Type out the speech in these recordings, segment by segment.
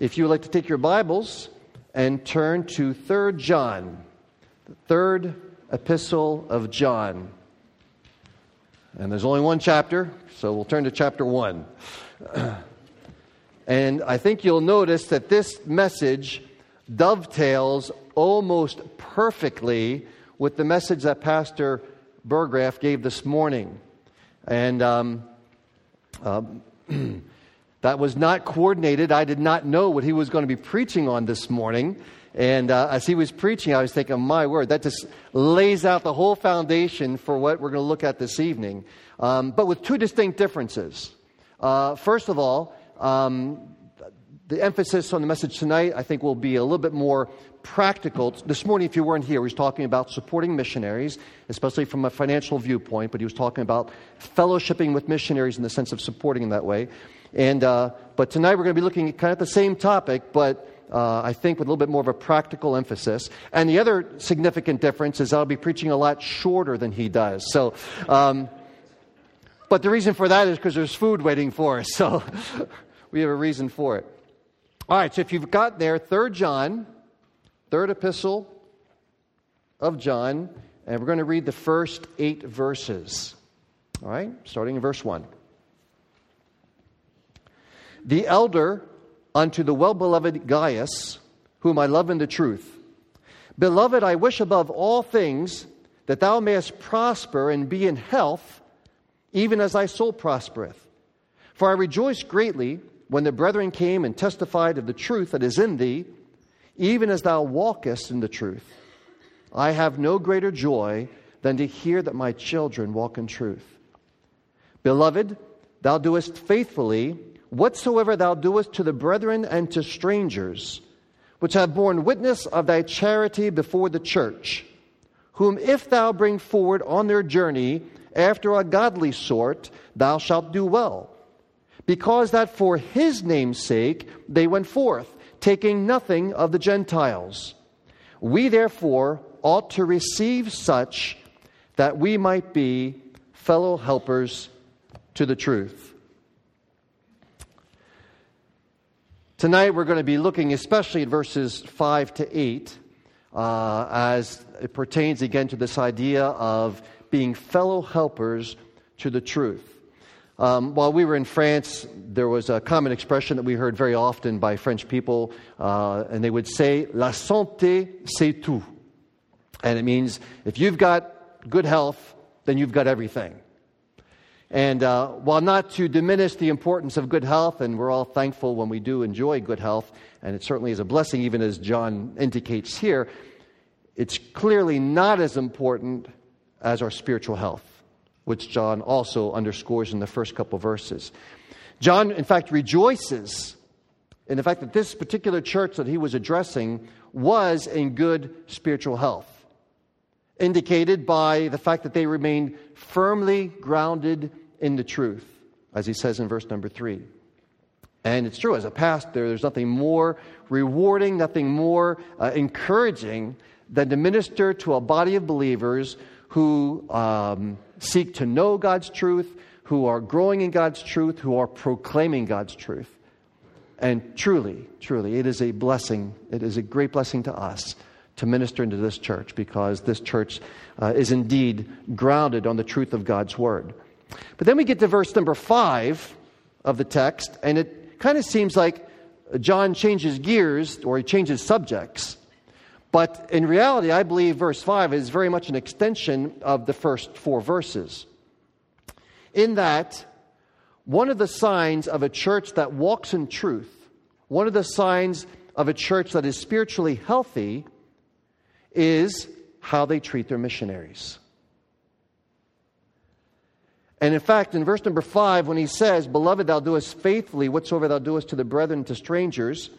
if you would like to take your Bibles and turn to 3 John, the third epistle of John. And there's only one chapter, so we'll turn to chapter 1. and I think you'll notice that this message dovetails almost perfectly with the message that Pastor Burgraff gave this morning. And um, um, that was not coordinated. I did not know what he was going to be preaching on this morning. And uh, as he was preaching, I was thinking, my word, that just lays out the whole foundation for what we're going to look at this evening. Um, but with two distinct differences. Uh, first of all, um, the emphasis on the message tonight, I think, will be a little bit more practical. This morning, if you weren't here, he was talking about supporting missionaries, especially from a financial viewpoint, but he was talking about fellowshipping with missionaries in the sense of supporting in that way. And, uh, but tonight we're going to be looking at kind of the same topic, but uh, I think with a little bit more of a practical emphasis. And the other significant difference is I'll be preaching a lot shorter than he does. So, um, but the reason for that is because there's food waiting for us. So we have a reason for it. All right, so if you've got there, 3 John, third epistle of John, and we're going to read the first eight verses. All right, starting in verse 1. The elder unto the well beloved Gaius, whom I love in the truth. Beloved, I wish above all things that thou mayest prosper and be in health, even as thy soul prospereth. For I rejoiced greatly when the brethren came and testified of the truth that is in thee, even as thou walkest in the truth. I have no greater joy than to hear that my children walk in truth. Beloved, thou doest faithfully whatsoever thou doest to the brethren and to strangers, which have borne witness of thy charity before the church, whom if thou bring forward on their journey after a godly sort, thou shalt do well because that for his name's sake they went forth, taking nothing of the Gentiles. We therefore ought to receive such that we might be fellow helpers to the truth. Tonight we're going to be looking especially at verses 5 to 8 uh, as it pertains again to this idea of being fellow helpers to the truth. Um, while we were in France, there was a common expression that we heard very often by French people, uh, and they would say, La santé, c'est tout. And it means if you've got good health, then you've got everything. And uh, while not to diminish the importance of good health, and we're all thankful when we do enjoy good health, and it certainly is a blessing, even as John indicates here, it's clearly not as important as our spiritual health which John also underscores in the first couple verses. John, in fact, rejoices in the fact that this particular church that he was addressing was in good spiritual health, indicated by the fact that they remained firmly grounded in the truth, as he says in verse number three. And it's true, as a pastor, there's nothing more rewarding, nothing more uh, encouraging than to minister to a body of believers who um, seek to know God's truth, who are growing in God's truth, who are proclaiming God's truth. And truly, truly, it is a blessing. It is a great blessing to us to minister into this church because this church uh, is indeed grounded on the truth of God's word. But then we get to verse number five of the text, and it kind of seems like John changes gears or he changes subjects. But in reality, I believe verse 5 is very much an extension of the first four verses. In that, one of the signs of a church that walks in truth, one of the signs of a church that is spiritually healthy, is how they treat their missionaries. And in fact, in verse number 5, when he says, Beloved, thou doest faithfully whatsoever thou doest to the brethren, to strangers,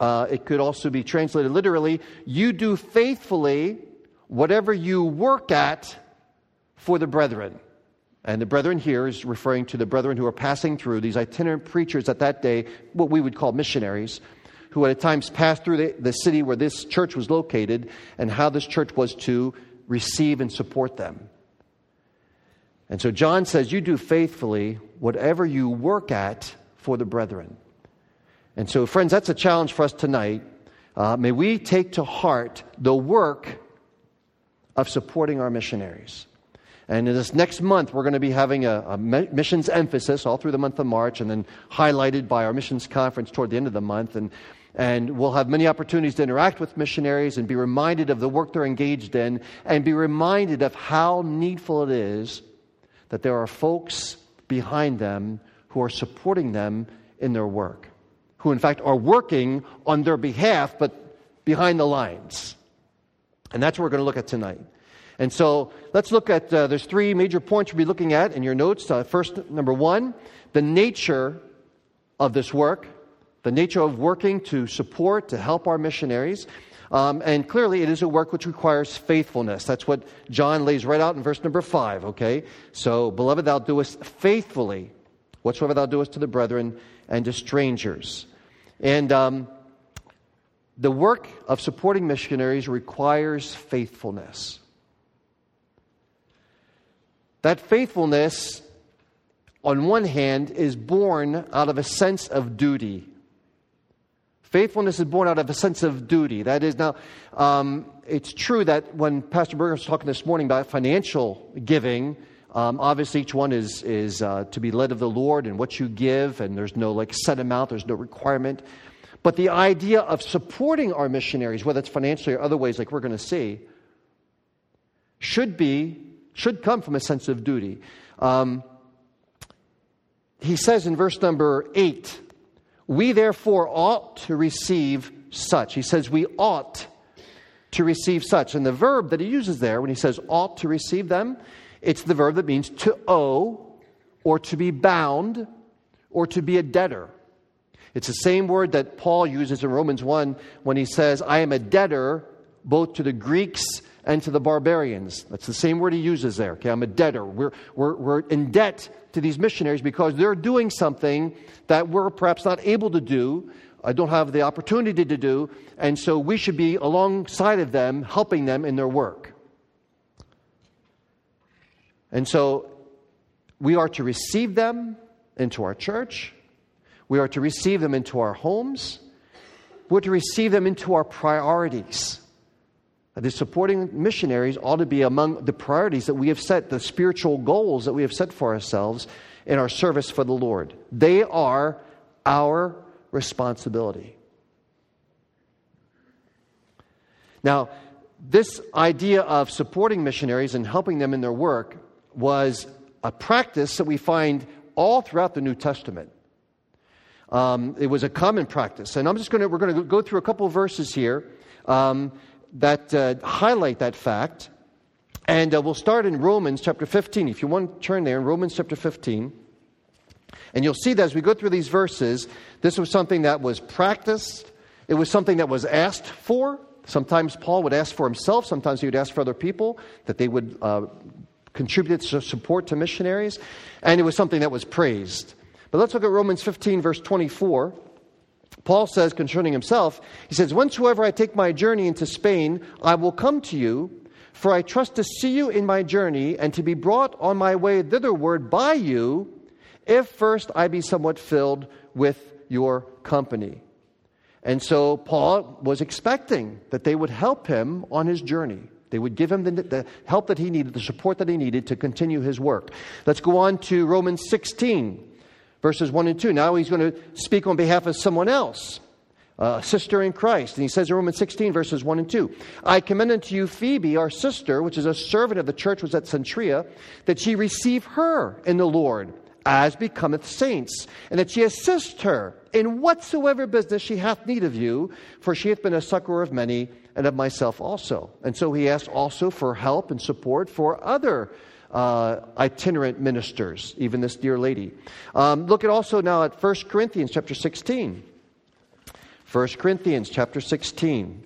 uh, it could also be translated literally you do faithfully whatever you work at for the brethren. And the brethren here is referring to the brethren who are passing through, these itinerant preachers at that day, what we would call missionaries, who at times passed through the, the city where this church was located and how this church was to receive and support them. And so John says, You do faithfully whatever you work at for the brethren. And so, friends, that's a challenge for us tonight. Uh, may we take to heart the work of supporting our missionaries. And in this next month, we're going to be having a, a, missions emphasis all through the month of March and then highlighted by our missions conference toward the end of the month. And, and we'll have many opportunities to interact with missionaries and be reminded of the work they're engaged in and be reminded of how needful it is that there are folks behind them who are supporting them in their work, who in fact are working on their behalf but behind the lines. And that's what we're going to look at tonight. And so let's look at, uh, there's three major points we'll be looking at in your notes. Uh, first, number one, the nature of this work, the nature of working to support, to help our missionaries. Um, and clearly, it is a work which requires faithfulness. That's what John lays right out in verse number five, okay? So, beloved, thou doest faithfully whatsoever thou doest to the brethren and to strangers. And um, the work of supporting missionaries requires faithfulness. That faithfulness, on one hand, is born out of a sense of duty. Faithfulness is born out of a sense of duty. That is, now, um, it's true that when Pastor Berger was talking this morning about financial giving, um, obviously each one is, is uh, to be led of the Lord and what you give, and there's no like set amount, there's no requirement. But the idea of supporting our missionaries, whether it's financially or other ways, like we're going to see, should be should come from a sense of duty. Um, he says in verse number eight, "We therefore ought to receive such." He says, "We ought to receive such," and the verb that he uses there when he says "ought to receive them," it's the verb that means to owe, or to be bound, or to be a debtor. It's the same word that Paul uses in Romans 1 when he says, I am a debtor both to the Greeks and to the barbarians. That's the same word he uses there. Okay, I'm a debtor. We're, we're, we're in debt to these missionaries because they're doing something that we're perhaps not able to do. I don't have the opportunity to do, and so we should be alongside of them, helping them in their work. And so we are to receive them into our church. We are to receive them into our homes. We're to receive them into our priorities. The supporting missionaries ought to be among the priorities that we have set, the spiritual goals that we have set for ourselves in our service for the Lord. They are our responsibility. Now, this idea of supporting missionaries and helping them in their work was a practice that we find all throughout the New Testament. Um, it was a common practice. And I'm just going to, we're going to go through a couple verses here um, that uh, highlight that fact. And uh, we'll start in Romans chapter 15. If you want to turn there, in Romans chapter 15. And you'll see that as we go through these verses, this was something that was practiced, it was something that was asked for. Sometimes Paul would ask for himself, sometimes he would ask for other people that they would uh, contribute support to missionaries. And it was something that was praised. But let's look at Romans 15, verse 24. Paul says concerning himself, he says, Whensoever I take my journey into Spain, I will come to you, for I trust to see you in my journey, and to be brought on my way thitherward by you, if first I be somewhat filled with your company. And so Paul was expecting that they would help him on his journey. They would give him the, the, help that he needed, the support that he needed to continue his work. Let's go on to Romans 16 verses 1 and 2. Now he's going to speak on behalf of someone else, a sister in Christ. And he says in Romans 16, verses 1 and 2 I commend unto you Phoebe, our sister, which is a servant of the church was at Cenchrea, that she receive her in the Lord as becometh saints, and that she assist her in whatsoever business she hath need of you, for she hath been a succor of many and of myself also. And so he asked also for help and support for other uh, itinerant ministers, even this dear lady. Um, look at also now at 1 Corinthians chapter 16. 1 Corinthians chapter 16.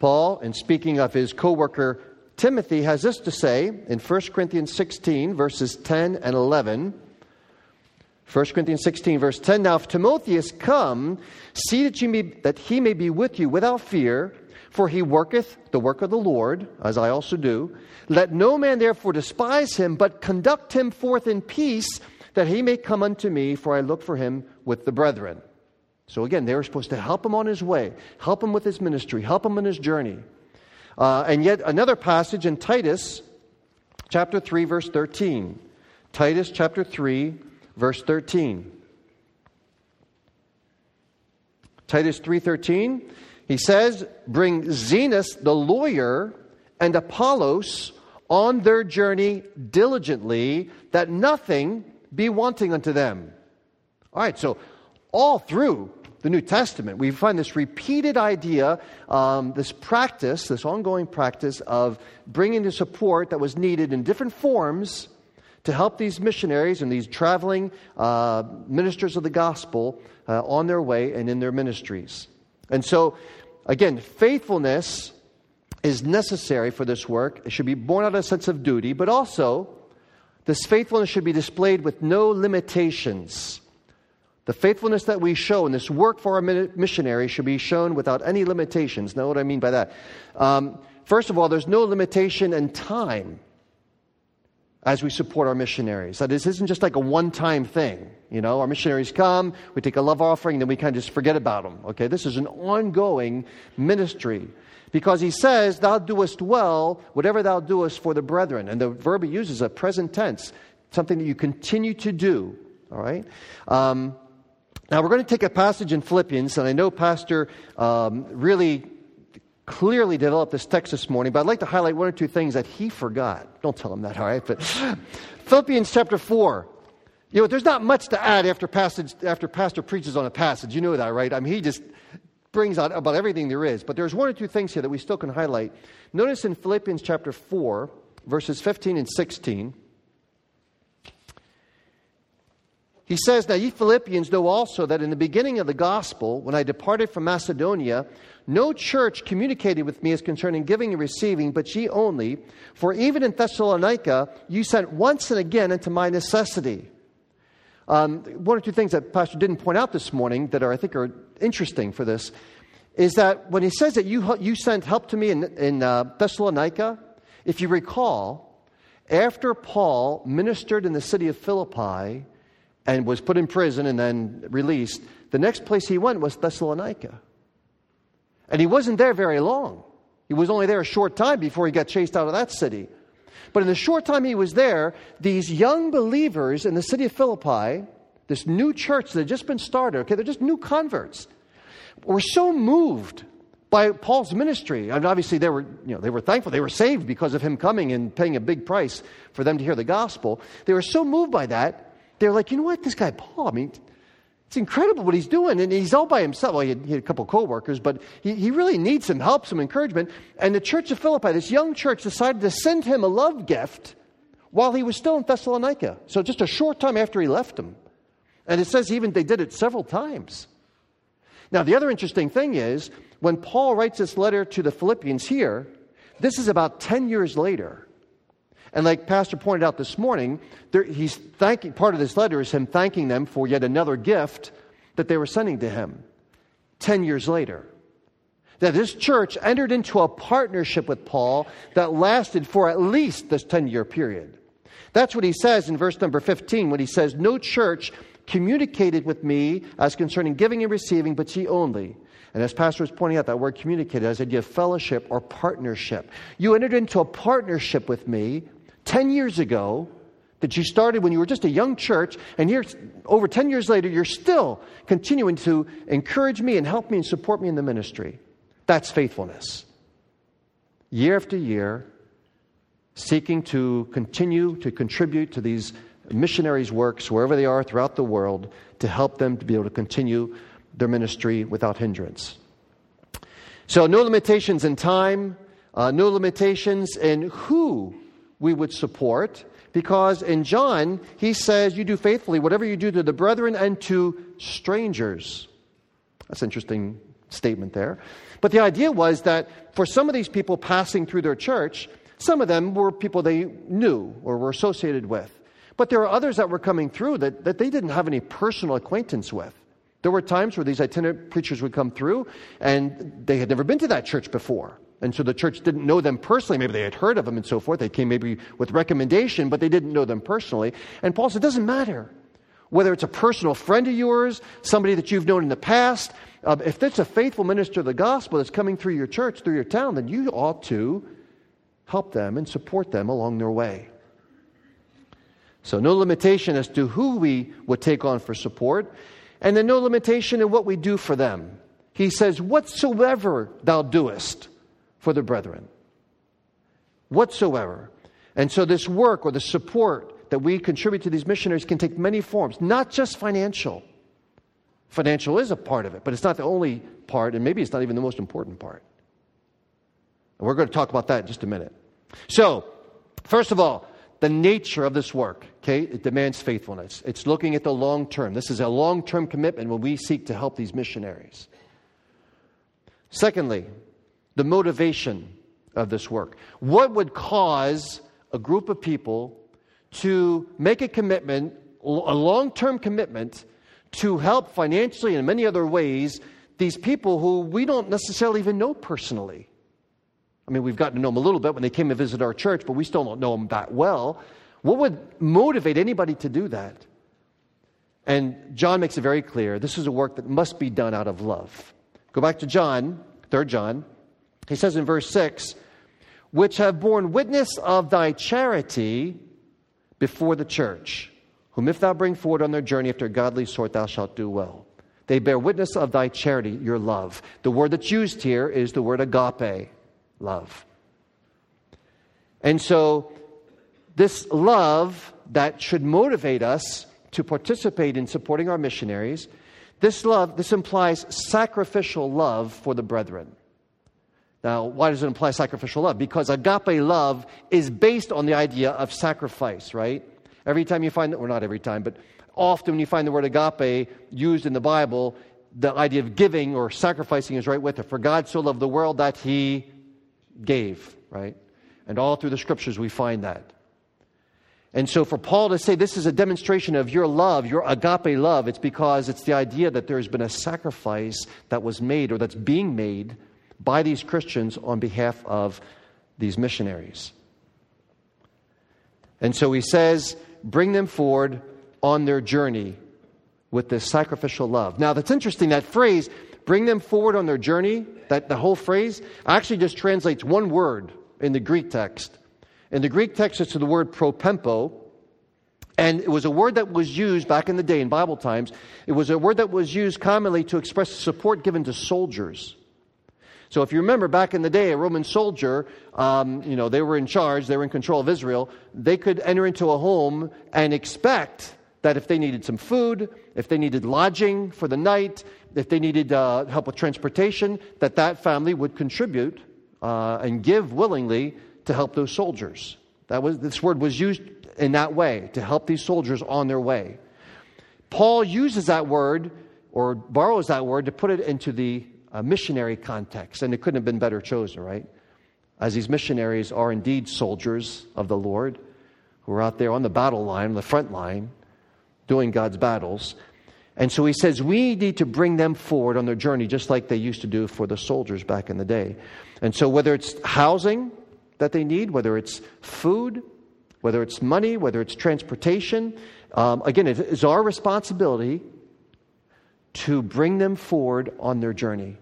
Paul, in speaking of his co worker Timothy, has this to say in 1 Corinthians 16, verses 10 and 11. 1 Corinthians 16, verse 10 Now, if Timotheus come, see that, you may, that he may be with you without fear for he worketh the work of the Lord, as I also do. Let no man therefore despise him, but conduct him forth in peace, that he may come unto me, for I look for him with the brethren. So again, they were supposed to help him on his way, help him with his ministry, help him in his journey. Uh, and yet another passage in Titus chapter 3, verse 13. Titus chapter 3, verse 13. Titus 3:13, he says, "Bring Zenas the lawyer and Apollos on their journey diligently, that nothing be wanting unto them." All right, so all through the New Testament, we find this repeated idea, um, this practice, this ongoing practice of bringing the support that was needed in different forms to help these missionaries and these traveling uh, ministers of the gospel uh, on their way and in their ministries. And so, again, faithfulness is necessary for this work. It should be born out of a sense of duty, but also this faithfulness should be displayed with no limitations. The faithfulness that we show in this work for our missionaries should be shown without any limitations. Know what I mean by that? Um, first of all, there's no limitation in time as we support our missionaries. That this is, isn't just like a one time thing. You know, our missionaries come, we take a love offering, then we kind of just forget about them. Okay, this is an ongoing ministry. Because he says, Thou doest well, whatever thou doest for the brethren. And the verb he uses a present tense, something that you continue to do. All right? Um, now, we're going to take a passage in Philippians, and I know Pastor um, really clearly developed this text this morning, but I'd like to highlight one or two things that he forgot. Don't tell him that, all right? But Philippians chapter 4. You know, there's not much to add after, passage, after pastor preaches on a passage. You know that, right? I mean, he just brings out about everything there is. But there's one or two things here that we still can highlight. Notice in Philippians chapter 4, verses 15 and 16, He says, Now ye Philippians know also that in the beginning of the gospel, when I departed from Macedonia, no church communicated with me as concerning giving and receiving, but ye only. For even in Thessalonica, you sent once and again into my necessity. Um, one or two things that Pastor didn't point out this morning that are, I think, are interesting for this is that when he says that you, you sent help to me in, in uh, Thessalonica, if you recall, after Paul ministered in the city of Philippi, and was put in prison and then released, the next place he went was Thessalonica. And he wasn't there very long. He was only there a short time before he got chased out of that city. But in the short time he was there, these young believers in the city of Philippi, this new church that had just been started, okay, they're just new converts, were so moved by Paul's ministry. And obviously they were, you know, they were thankful. They were saved because of him coming and paying a big price for them to hear the gospel. They were so moved by that they're like, you know what, this guy Paul, I mean, it's incredible what he's doing. And he's all by himself. Well, he had, he had a couple co-workers, but he, he really needs some help, some encouragement. And the church of Philippi, this young church, decided to send him a love gift while he was still in Thessalonica. So just a short time after he left them. And it says even they did it several times. Now, the other interesting thing is when Paul writes this letter to the Philippians here, this is about 10 years later. And like Pastor pointed out this morning, there, he's thanking, part of this letter is him thanking them for yet another gift that they were sending to him 10 years later. That this church entered into a partnership with Paul that lasted for at least this 10 year period. That's what he says in verse number 15 when he says, No church communicated with me as concerning giving and receiving, but ye only. And as Pastor was pointing out, that word communicated as idea of fellowship or partnership. You entered into a partnership with me 10 years ago that you started when you were just a young church, and here, over 10 years later, you're still continuing to encourage me and help me and support me in the ministry. That's faithfulness. Year after year, seeking to continue to contribute to these missionaries' works wherever they are throughout the world to help them to be able to continue their ministry without hindrance. So, no limitations in time, uh, no limitations in who we would support because in John, he says, You do faithfully whatever you do to the brethren and to strangers. That's an interesting statement there. But the idea was that for some of these people passing through their church, some of them were people they knew or were associated with. But there are others that were coming through that, that they didn't have any personal acquaintance with. There were times where these itinerant preachers would come through and they had never been to that church before. And so the church didn't know them personally. Maybe they had heard of them and so forth. They came maybe with recommendation, but they didn't know them personally. And Paul said, it doesn't matter. whether it's a personal friend of yours, somebody that you've known in the past, uh, if it's a faithful minister of the gospel that's coming through your church, through your town, then you ought to help them and support them along their way. So, no limitation as to who we would take on for support, and then no limitation in what we do for them. He says, Whatsoever thou doest for the brethren. Whatsoever. And so, this work or the support that we contribute to these missionaries can take many forms, not just financial. Financial is a part of it, but it's not the only part, and maybe it's not even the most important part. And we're going to talk about that in just a minute. So, first of all, the nature of this work, okay, it demands faithfulness. It's looking at the long term. This is a long term commitment when we seek to help these missionaries. Secondly, the motivation of this work. What would cause a group of people to make a commitment, a long term commitment, to help financially and in many other ways these people who we don't necessarily even know personally? I mean, we've gotten to know them a little bit when they came to visit our church, but we still don't know them that well. What would motivate anybody to do that? And John makes it very clear this is a work that must be done out of love. Go back to John, 3 John. He says in verse 6 which have borne witness of thy charity before the church, whom if thou bring forward on their journey after a godly sort, thou shalt do well. They bear witness of thy charity, your love. The word that's used here is the word agape love. And so, this love that should motivate us to participate in supporting our missionaries, this love, this implies sacrificial love for the brethren. Now, why does it imply sacrificial love? Because agape love is based on the idea of sacrifice, right? Every time you find, that or not every time, but often when you find the word agape used in the Bible, the idea of giving or sacrificing is right with it. For God so loved the world that he gave, right? And all through the scriptures we find that. And so for Paul to say this is a demonstration of your love, your agape love, it's because it's the idea that there's been a sacrifice that was made or that's being made by these Christians on behalf of these missionaries. And so he says, bring them forward on their journey with this sacrificial love. Now that's interesting, that phrase, bring them forward on their journey, that the whole phrase actually just translates one word in the Greek text. In the Greek text, it's to the word propempo, and it was a word that was used back in the day in Bible times. It was a word that was used commonly to express support given to soldiers. So if you remember back in the day, a Roman soldier, um, you know, they were in charge, they were in control of Israel. They could enter into a home and expect that if they needed some food, if they needed lodging for the night, if they needed uh, help with transportation, that that family would contribute uh, and give willingly to help those soldiers. That was, this word was used in that way, to help these soldiers on their way. Paul uses that word, or borrows that word, to put it into the uh, missionary context, and it couldn't have been better chosen, right? As these missionaries are indeed soldiers of the Lord, who are out there on the battle line, the front line, doing God's battles. And so he says we need to bring them forward on their journey just like they used to do for the soldiers back in the day. And so whether it's housing that they need, whether it's food, whether it's money, whether it's transportation, um, again, it is our responsibility to bring them forward on their journey.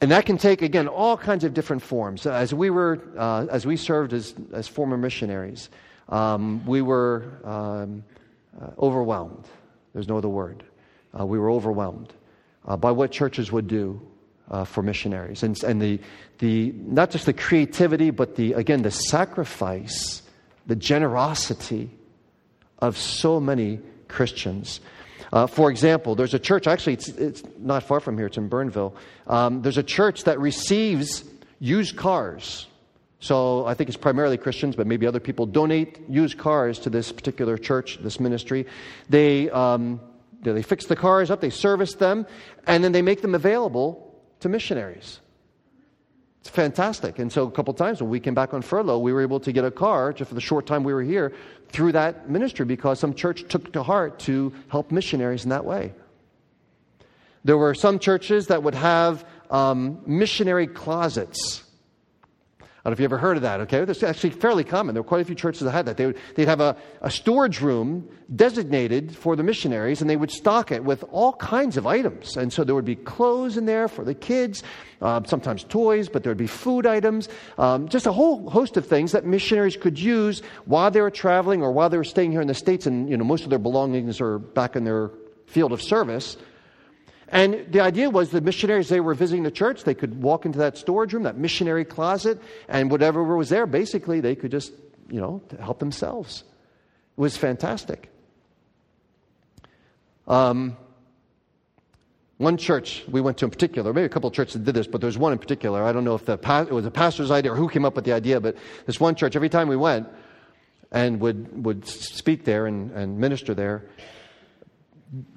And that can take, again, all kinds of different forms. As we were, uh, as we served as, as former missionaries, um, we were um, uh, overwhelmed. There's no other word. Uh, we were overwhelmed uh, by what churches would do uh, for missionaries. And, and the, the, not just the creativity, but the, again, the sacrifice, the generosity of so many Christians. Uh, for example, there's a church, actually, it's, it's not far from here, it's in Burnville. Um, there's a church that receives used cars so I think it's primarily Christians, but maybe other people donate used cars to this particular church, this ministry. They, um, they fix the cars up, they service them, and then they make them available to missionaries. Fantastic. And so a couple times when we came back on furlough, we were able to get a car just for the short time we were here through that ministry because some church took to heart to help missionaries in that way. There were some churches that would have um, missionary closets I don't know if you ever heard of that, okay? That's actually fairly common. There were quite a few churches that had that. They would, they'd have a, a storage room designated for the missionaries, and they would stock it with all kinds of items. And so there would be clothes in there for the kids, uh, sometimes toys, but there would be food items, um, just a whole host of things that missionaries could use while they were traveling or while they were staying here in the States, and you know, most of their belongings are back in their field of service. And the idea was the missionaries, they were visiting the church, they could walk into that storage room, that missionary closet, and whatever was there, basically, they could just, you know, help themselves. It was fantastic. Um, one church we went to in particular, maybe a couple of churches that did this, but there's one in particular. I don't know if the it was a pastor's idea or who came up with the idea, but this one church, every time we went and would, would speak there and, and minister there,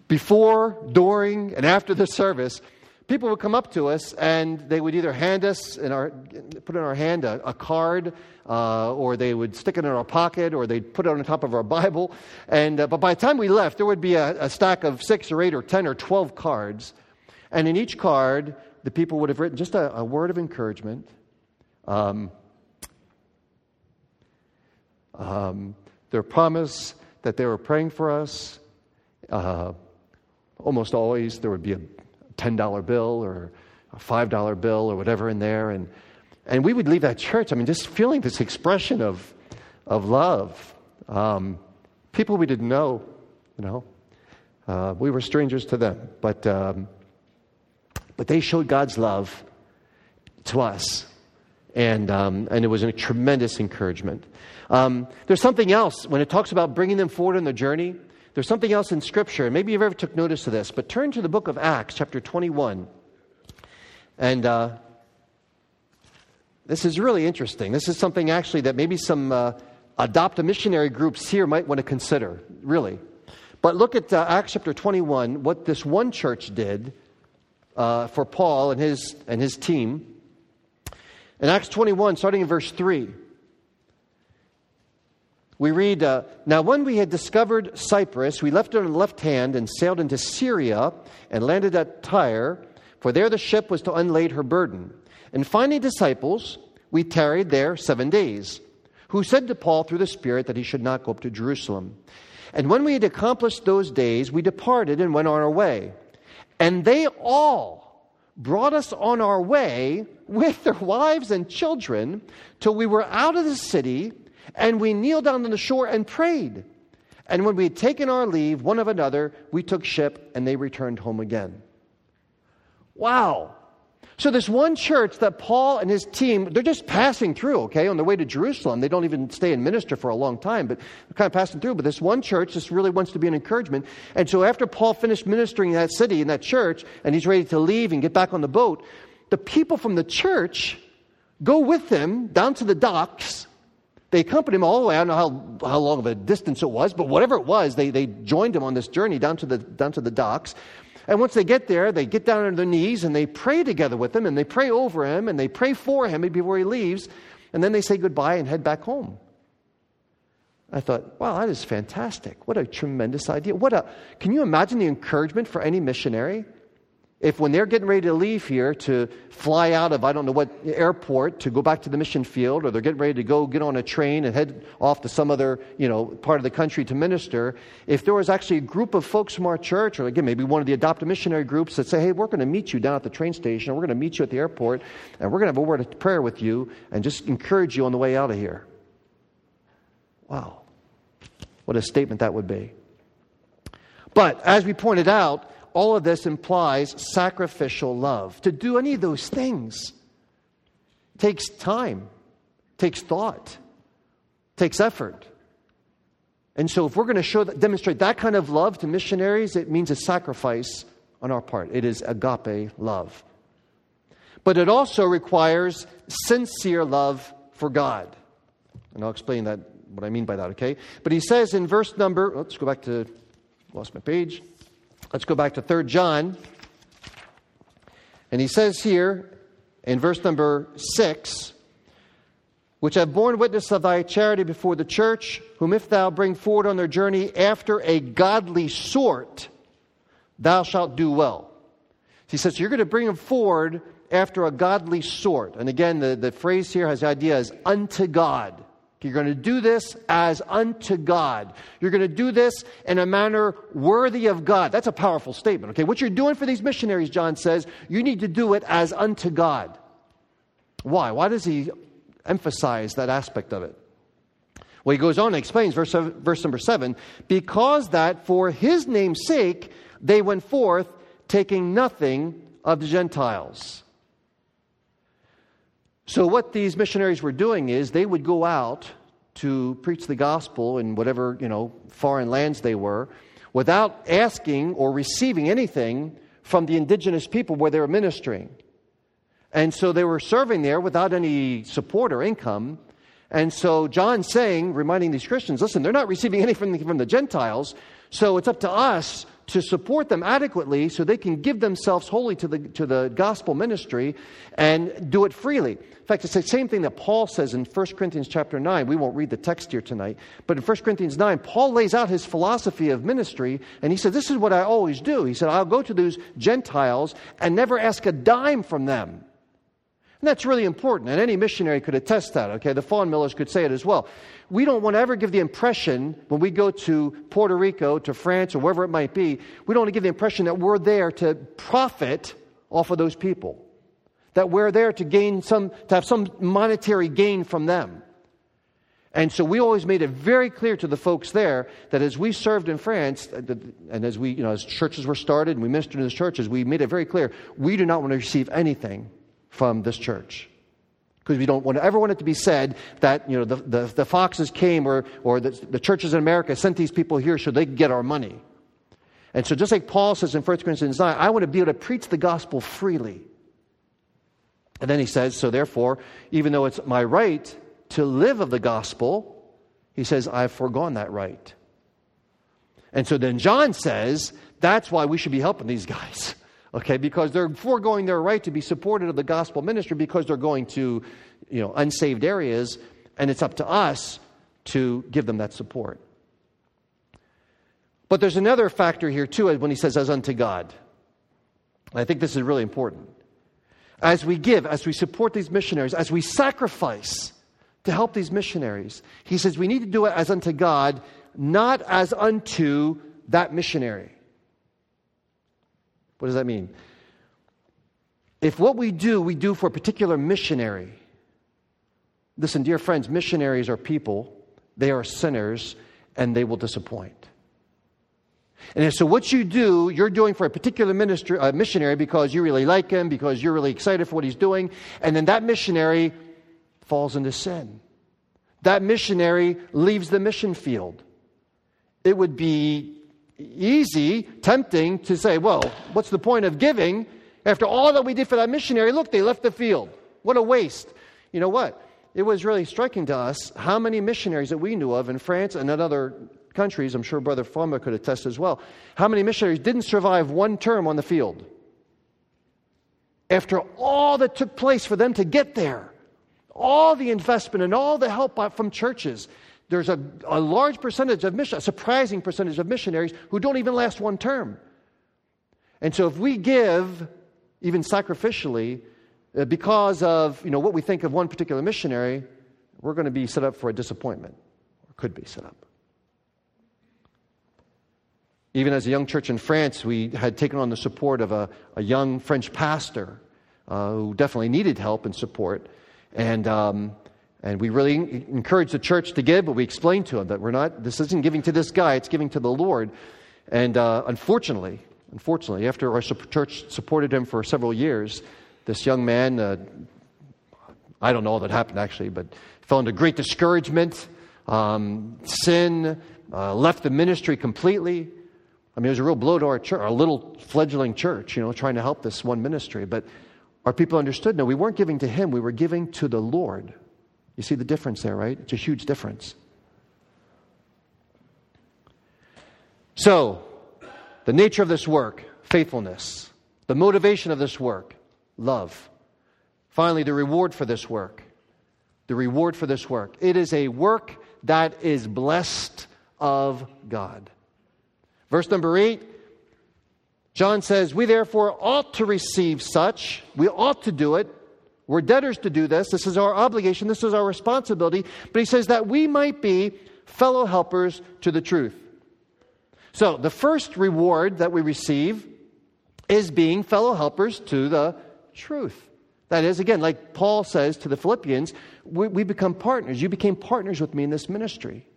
before, during, and after the service, people would come up to us and they would either hand us in our put in our hand a, a card uh, or they would stick it in our pocket or they'd put it on top of our bible. And uh, but by the time we left there would be a, a, stack of six or eight or ten or twelve cards. And in each card the people would have written just a, a word of encouragement. Um, um, their promise that they were praying for us uh, almost always there would be a $10 bill or a $5 bill or whatever in there. And, and we would leave that church, I mean, just feeling this expression of, of love. Um, people we didn't know, you know. Uh, we were strangers to them, but, um, but they showed God's love to us. And, um, and it was a tremendous encouragement. Um, there's something else when it talks about bringing them forward in the journey. There's something else in Scripture, maybe you've ever took notice of this, but turn to the book of Acts, chapter 21. And uh, this is really interesting. This is something actually that maybe some uh, adopt a missionary groups here might want to consider, really. But look at uh, Acts chapter 21, what this one church did uh, for Paul and his, and his team. In Acts 21, starting in verse 3 we read, uh, Now when we had discovered Cyprus, we left it on the left hand and sailed into Syria and landed at Tyre, for there the ship was to unlade her burden. And finding disciples, we tarried there seven days, who said to Paul through the Spirit that he should not go up to Jerusalem. And when we had accomplished those days, we departed and went on our way. And they all brought us on our way with their wives and children till we were out of the city and we kneeled down on the shore and prayed. And when we had taken our leave one of another, we took ship and they returned home again. Wow. So, this one church that Paul and his team, they're just passing through, okay, on their way to Jerusalem. They don't even stay and minister for a long time, but they're kind of passing through. But this one church just really wants to be an encouragement. And so, after Paul finished ministering in that city, in that church, and he's ready to leave and get back on the boat, the people from the church go with him down to the docks they accompanied him all the way. I don't know how, how long of a distance it was, but whatever it was, they, they joined him on this journey down to, the, down to the docks. And once they get there, they get down on their knees and they pray together with him and they pray over him and they pray for him before he leaves. And then they say goodbye and head back home. I thought, wow, that is fantastic. What a tremendous idea. What a, can you imagine the encouragement for any missionary? If when they're getting ready to leave here to fly out of I don't know what airport to go back to the mission field, or they're getting ready to go get on a train and head off to some other you know part of the country to minister, if there was actually a group of folks from our church, or again maybe one of the adopted missionary groups that say, hey, we're going to meet you down at the train station, or we're going to meet you at the airport, and we're going to have a word of prayer with you and just encourage you on the way out of here. Wow, what a statement that would be. But as we pointed out, all of this implies sacrificial love. To do any of those things takes time, takes thought, takes effort. And so, if we're going to show that, demonstrate that kind of love to missionaries, it means a sacrifice on our part. It is agape love. But it also requires sincere love for God. And I'll explain that, what I mean by that, okay? But he says in verse number, let's go back to, lost my page. Let's go back to 3 John. And he says here in verse number 6 which have borne witness of thy charity before the church, whom if thou bring forward on their journey after a godly sort, thou shalt do well. He says, You're going to bring them forward after a godly sort. And again, the, the phrase here has the idea as unto God. You're going to do this as unto God. You're going to do this in a manner worthy of God. That's a powerful statement, okay? What you're doing for these missionaries, John says, you need to do it as unto God. Why? Why does he emphasize that aspect of it? Well, he goes on and explains, verse, verse number seven, because that for his name's sake they went forth, taking nothing of the Gentiles. So, what these missionaries were doing is they would go out to preach the gospel in whatever, you know, foreign lands they were without asking or receiving anything from the indigenous people where they were ministering. And so they were serving there without any support or income. And so John's saying, reminding these Christians, listen, they're not receiving anything from the Gentiles, so it's up to us to support them adequately so they can give themselves wholly to the, to the gospel ministry and do it freely. In fact, it's the same thing that Paul says in 1 Corinthians chapter 9. We won't read the text here tonight, but in 1 Corinthians 9, Paul lays out his philosophy of ministry, and he said, This is what I always do. He said, I'll go to those Gentiles and never ask a dime from them. And that's really important, and any missionary could attest that, okay? The Fawn Millers could say it as well. We don't want to ever give the impression, when we go to Puerto Rico, to France, or wherever it might be, we don't want to give the impression that we're there to profit off of those people. That we're there to gain some, to have some monetary gain from them. And so we always made it very clear to the folks there that as we served in France, uh, and as we, you know, as churches were started and we ministered in the churches, we made it very clear we do not want to receive anything from this church. Because we don't want ever want it to be said that you know, the, the, the foxes came or, or the, the churches in America sent these people here so they could get our money. And so, just like Paul says in 1 Corinthians 9, I want to be able to preach the gospel freely. And then he says, So therefore, even though it's my right to live of the gospel, he says, I've foregone that right. And so then John says, That's why we should be helping these guys okay, because they're foregoing their right to be supported of the gospel ministry because they're going to, you know, unsaved areas, and it's up to us to give them that support. But there's another factor here too when he says, as unto God. I think this is really important. As we give, as we support these missionaries, as we sacrifice to help these missionaries, he says we need to do it as unto God, not as unto that missionary. What does that mean? If what we do, we do for a particular missionary, listen, dear friends, missionaries are people, they are sinners, and they will disappoint. And so, what you do, you're doing for a particular ministry, uh, missionary because you really like him, because you're really excited for what he's doing, and then that missionary falls into sin. That missionary leaves the mission field. It would be easy, tempting to say, well, what's the point of giving after all that we did for that missionary? Look, they left the field. What a waste. You know what? It was really striking to us how many missionaries that we knew of in France and in other countries, I'm sure Brother Farmer could attest as well, how many missionaries didn't survive one term on the field? After all that took place for them to get there, all the investment and all the help from churches, there's a, a large percentage of mission, a surprising percentage of missionaries who don't even last one term. And so if we give, even sacrificially, uh, because of you know, what we think of one particular missionary, we're going to be set up for a disappointment, or could be set up. Even as a young church in France, we had taken on the support of a, a young French pastor uh, who definitely needed help and support. And um, and we really encourage the church to give, but we explain to them that we're not, this isn't giving to this guy, it's giving to the Lord. And uh, unfortunately, unfortunately, after our church supported him for several years, this young man, uh, I don't know all that happened actually, but fell into great discouragement, um, sin, uh, left the ministry completely. I mean, it was a real blow to our church, our little fledgling church, you know, trying to help this one ministry. But our people understood no, we weren't giving to him, we were giving to the Lord. You see the difference there, right? It's a huge difference. So, the nature of this work, faithfulness. The motivation of this work, love. Finally, the reward for this work. The reward for this work. It is a work that is blessed of God. Verse number eight John says, We therefore ought to receive such. We ought to do it. We're debtors to do this. This is our obligation. This is our responsibility. But he says that we might be fellow helpers to the truth. So, the first reward that we receive is being fellow helpers to the truth. That is, again, like Paul says to the Philippians, we, we, become partners. You became partners with me in this ministry.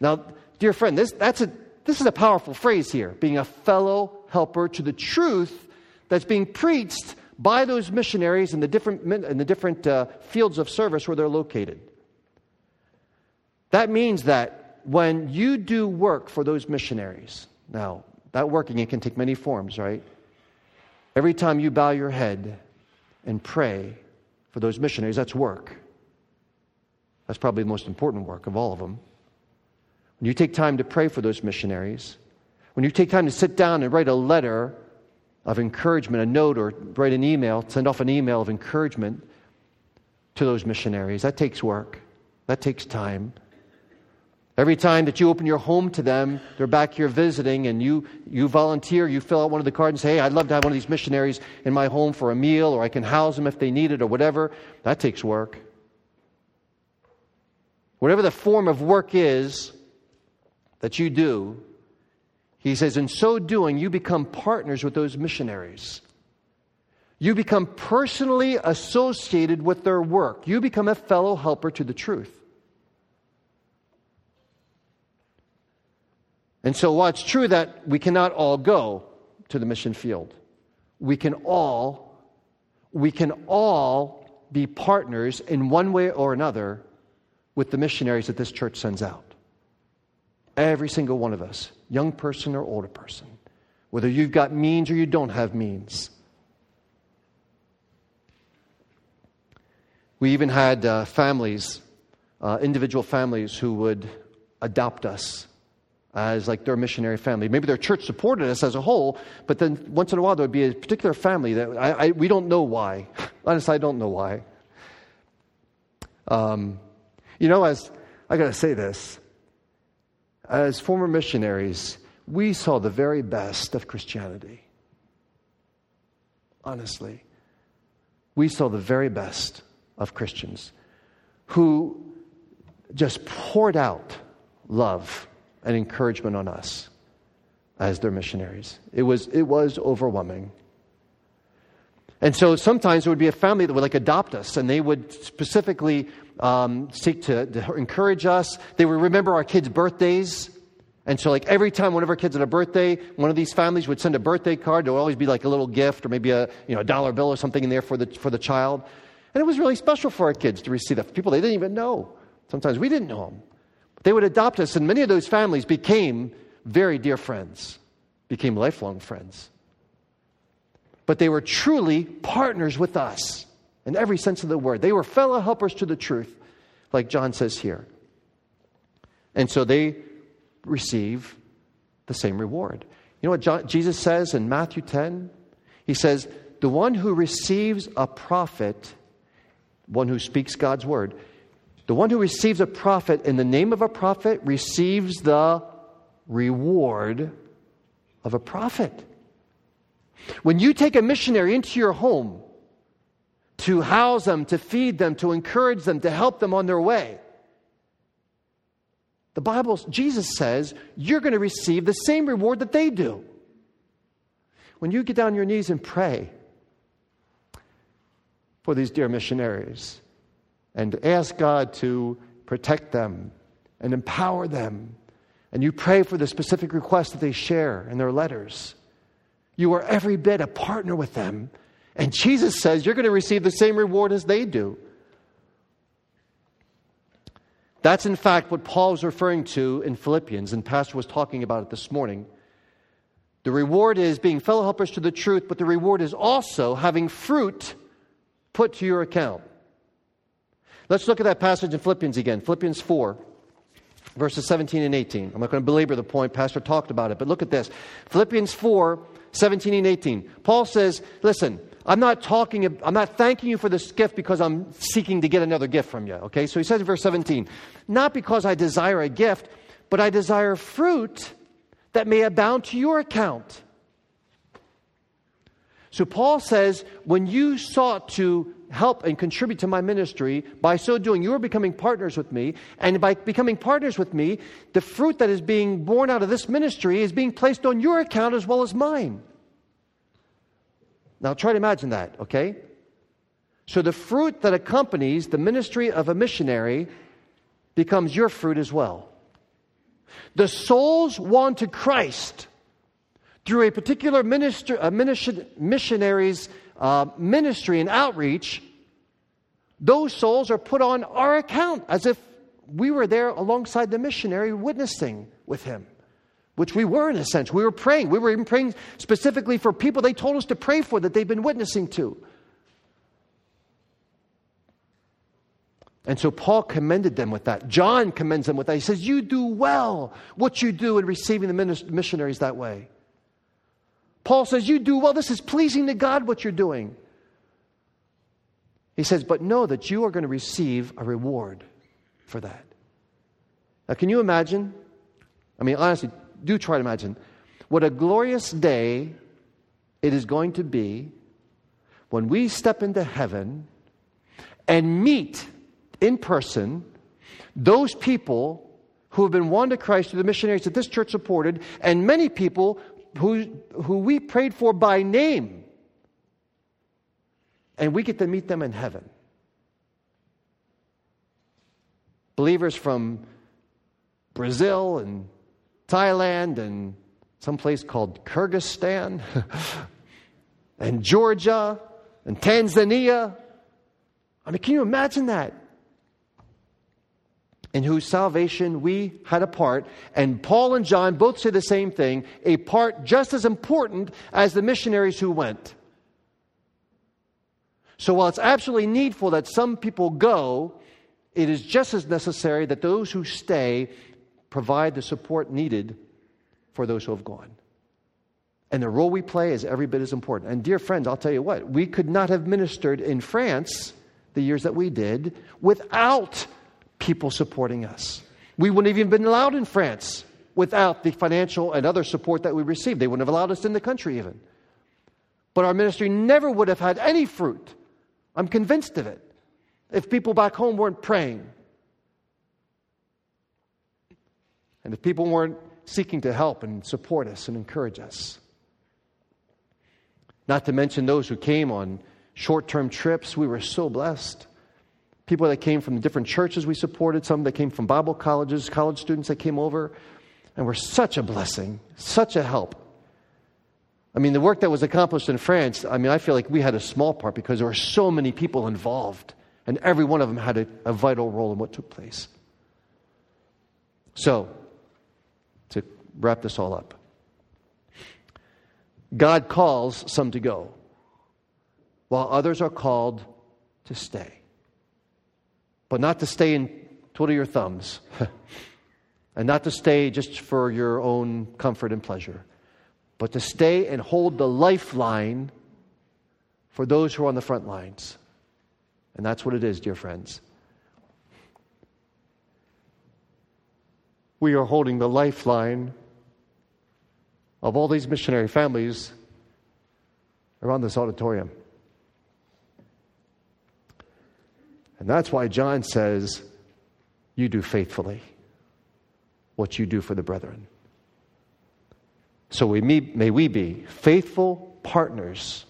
Now, dear friend, this, that's a, this is a powerful phrase here being a fellow helper to the truth that's being preached by those missionaries in the different, in the different uh, fields of service where they're located. That means that when you do work for those missionaries, now, that working, it can take many forms, right? Every time you bow your head and pray for those missionaries, that's work. That's probably the most important work of all of them. When you take time to pray for those missionaries, when you take time to sit down and write a letter of encouragement, a note, or write an email, send off an email of encouragement to those missionaries, that takes work. That takes time. Every time that you open your home to them, they're back here visiting, and you, you volunteer, you fill out one of the cards and say, Hey, I'd love to have one of these missionaries in my home for a meal, or I can house them if they need it, or whatever. That takes work. Whatever the form of work is that you do, he says, in so doing, you become partners with those missionaries. You become personally associated with their work. You become a fellow helper to the truth. And so, while it's true that we cannot all go to the mission field, we can all, we can all be partners in one way or another with the missionaries that this church sends out. Every single one of us, young person or older person, whether you've got means or you don't have means. We even had uh, families, uh, individual families, who would adopt us as like their missionary family. Maybe their church supported us as a whole, but then once in a while there would be a particular family that I, I, we don't know why. Honestly, I don't know why. Um, you know, as I got to say this, as former missionaries, we saw the very best of Christianity. Honestly, we saw the very best of Christians who just poured out love and encouragement on us as their missionaries. It was, it was overwhelming. And so sometimes there would be a family that would like adopt us, and they would specifically um, seek to, to, encourage us. They would remember our kids' birthdays. And so, like every time one of our kids had a birthday, one of these families would send a birthday card. There would always be like a little gift or maybe a you know a dollar bill or something in there for the for the child. And it was really special for our kids to receive that. People they didn't even know. Sometimes we didn't know them. But They would adopt us, and many of those families became very dear friends, became lifelong friends. But they were truly partners with us in every sense of the word. They were fellow helpers to the truth, like John says here. And so they receive the same reward. You know what John, Jesus says in Matthew 10? He says, The one who receives a prophet, one who speaks God's word, the one who receives a prophet in the name of a prophet receives the reward of a prophet. When you take a missionary into your home to house them, to feed them, to encourage them, to help them on their way, the Bible, Jesus says, you're going to receive the same reward that they do. When you get down on your knees and pray for these dear missionaries, and ask God to protect them and empower them. And you pray for the specific requests that they share in their letters. You are every bit a partner with them. And Jesus says you're going to receive the same reward as they do. That's in fact what Paul was referring to in Philippians, and Pastor was talking about it this morning. The reward is being fellow helpers to the truth, but the reward is also having fruit put to your account. Let's look at that passage in Philippians again. Philippians 4, verses 17 and 18. I'm not going to belabor the point. Pastor talked about it, but look at this. Philippians 4, 17 and 18. Paul says, Listen, I'm not talking, I'm not thanking you for this gift because I'm seeking to get another gift from you. Okay? So he says in verse 17, Not because I desire a gift, but I desire fruit that may abound to your account. So Paul says, when you sought to help and contribute to my ministry, by so doing, you are becoming partners with me. And by becoming partners with me, the fruit that is being born out of this ministry is being placed on your account as well as mine. Now try to imagine that, okay? So the fruit that accompanies the ministry of a missionary becomes your fruit as well. The souls won to Christ through a particular minister, a missionary's uh, ministry and outreach, those souls are put on our account as if we were there alongside the missionary witnessing with him, which we were in a sense. We were praying. We were even praying specifically for people they told us to pray for that they've been witnessing to. And so Paul commended them with that. John commends them with that. He says, You do well what you do in receiving the missionaries that way. Paul says, You do well. This is pleasing to God what you're doing. He says, But know that you are going to receive a reward for that. Now, can you imagine? I mean, honestly, do try to imagine what a glorious day it is going to be when we step into heaven and meet in person those people who have been won to Christ through the missionaries that this church supported, and many people who, who we prayed for by name. And we get to meet them in heaven. Believers from Brazil and Thailand and some place called Kyrgyzstan and Georgia and Tanzania. I mean, can you imagine that? In whose salvation we had a part. And Paul and John both say the same thing a part just as important as the missionaries who went. So while it's absolutely needful that some people go, it is just as necessary that those who stay provide the support needed for those who have gone. And the role we play is every bit as important. And dear friends, I'll tell you what, we could not have ministered in France the years that we did without people supporting us. We wouldn't have even been allowed in France without the financial and other support that we received. They wouldn't have allowed us in the country even. But our ministry never would have had any fruit. I'm convinced of it. If people back home weren't praying, and if people weren't seeking to help and support us and encourage us. Not to mention those who came on short term trips, we were so blessed people that came from the different churches we supported, some that came from Bible colleges, college students that came over, and were such a blessing, such a help. I mean, the work that was accomplished in France, I mean, I feel like we had a small part because there were so many people involved, and every one of them had a, a vital role in what took place. So, to wrap this all up, God calls some to go, while others are called to stay but not to stay and twiddle your thumbs, and not to stay just for your own comfort and pleasure, but to stay and hold the lifeline for those who are on the front lines. And that's what it is, dear friends. We are holding the lifeline of all these missionary families around this auditorium. And that's why John says, You do faithfully what you do for the brethren. So we may, may we be faithful partners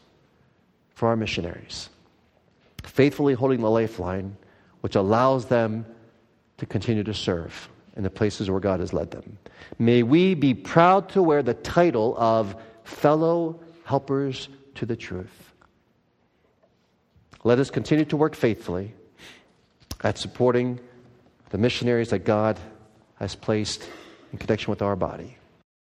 for our missionaries, faithfully holding the lifeline, which allows them to continue to serve in the places where God has led them. May we be proud to wear the title of fellow helpers to the truth. Let us continue to work faithfully at supporting the missionaries that God has placed in connection with our body.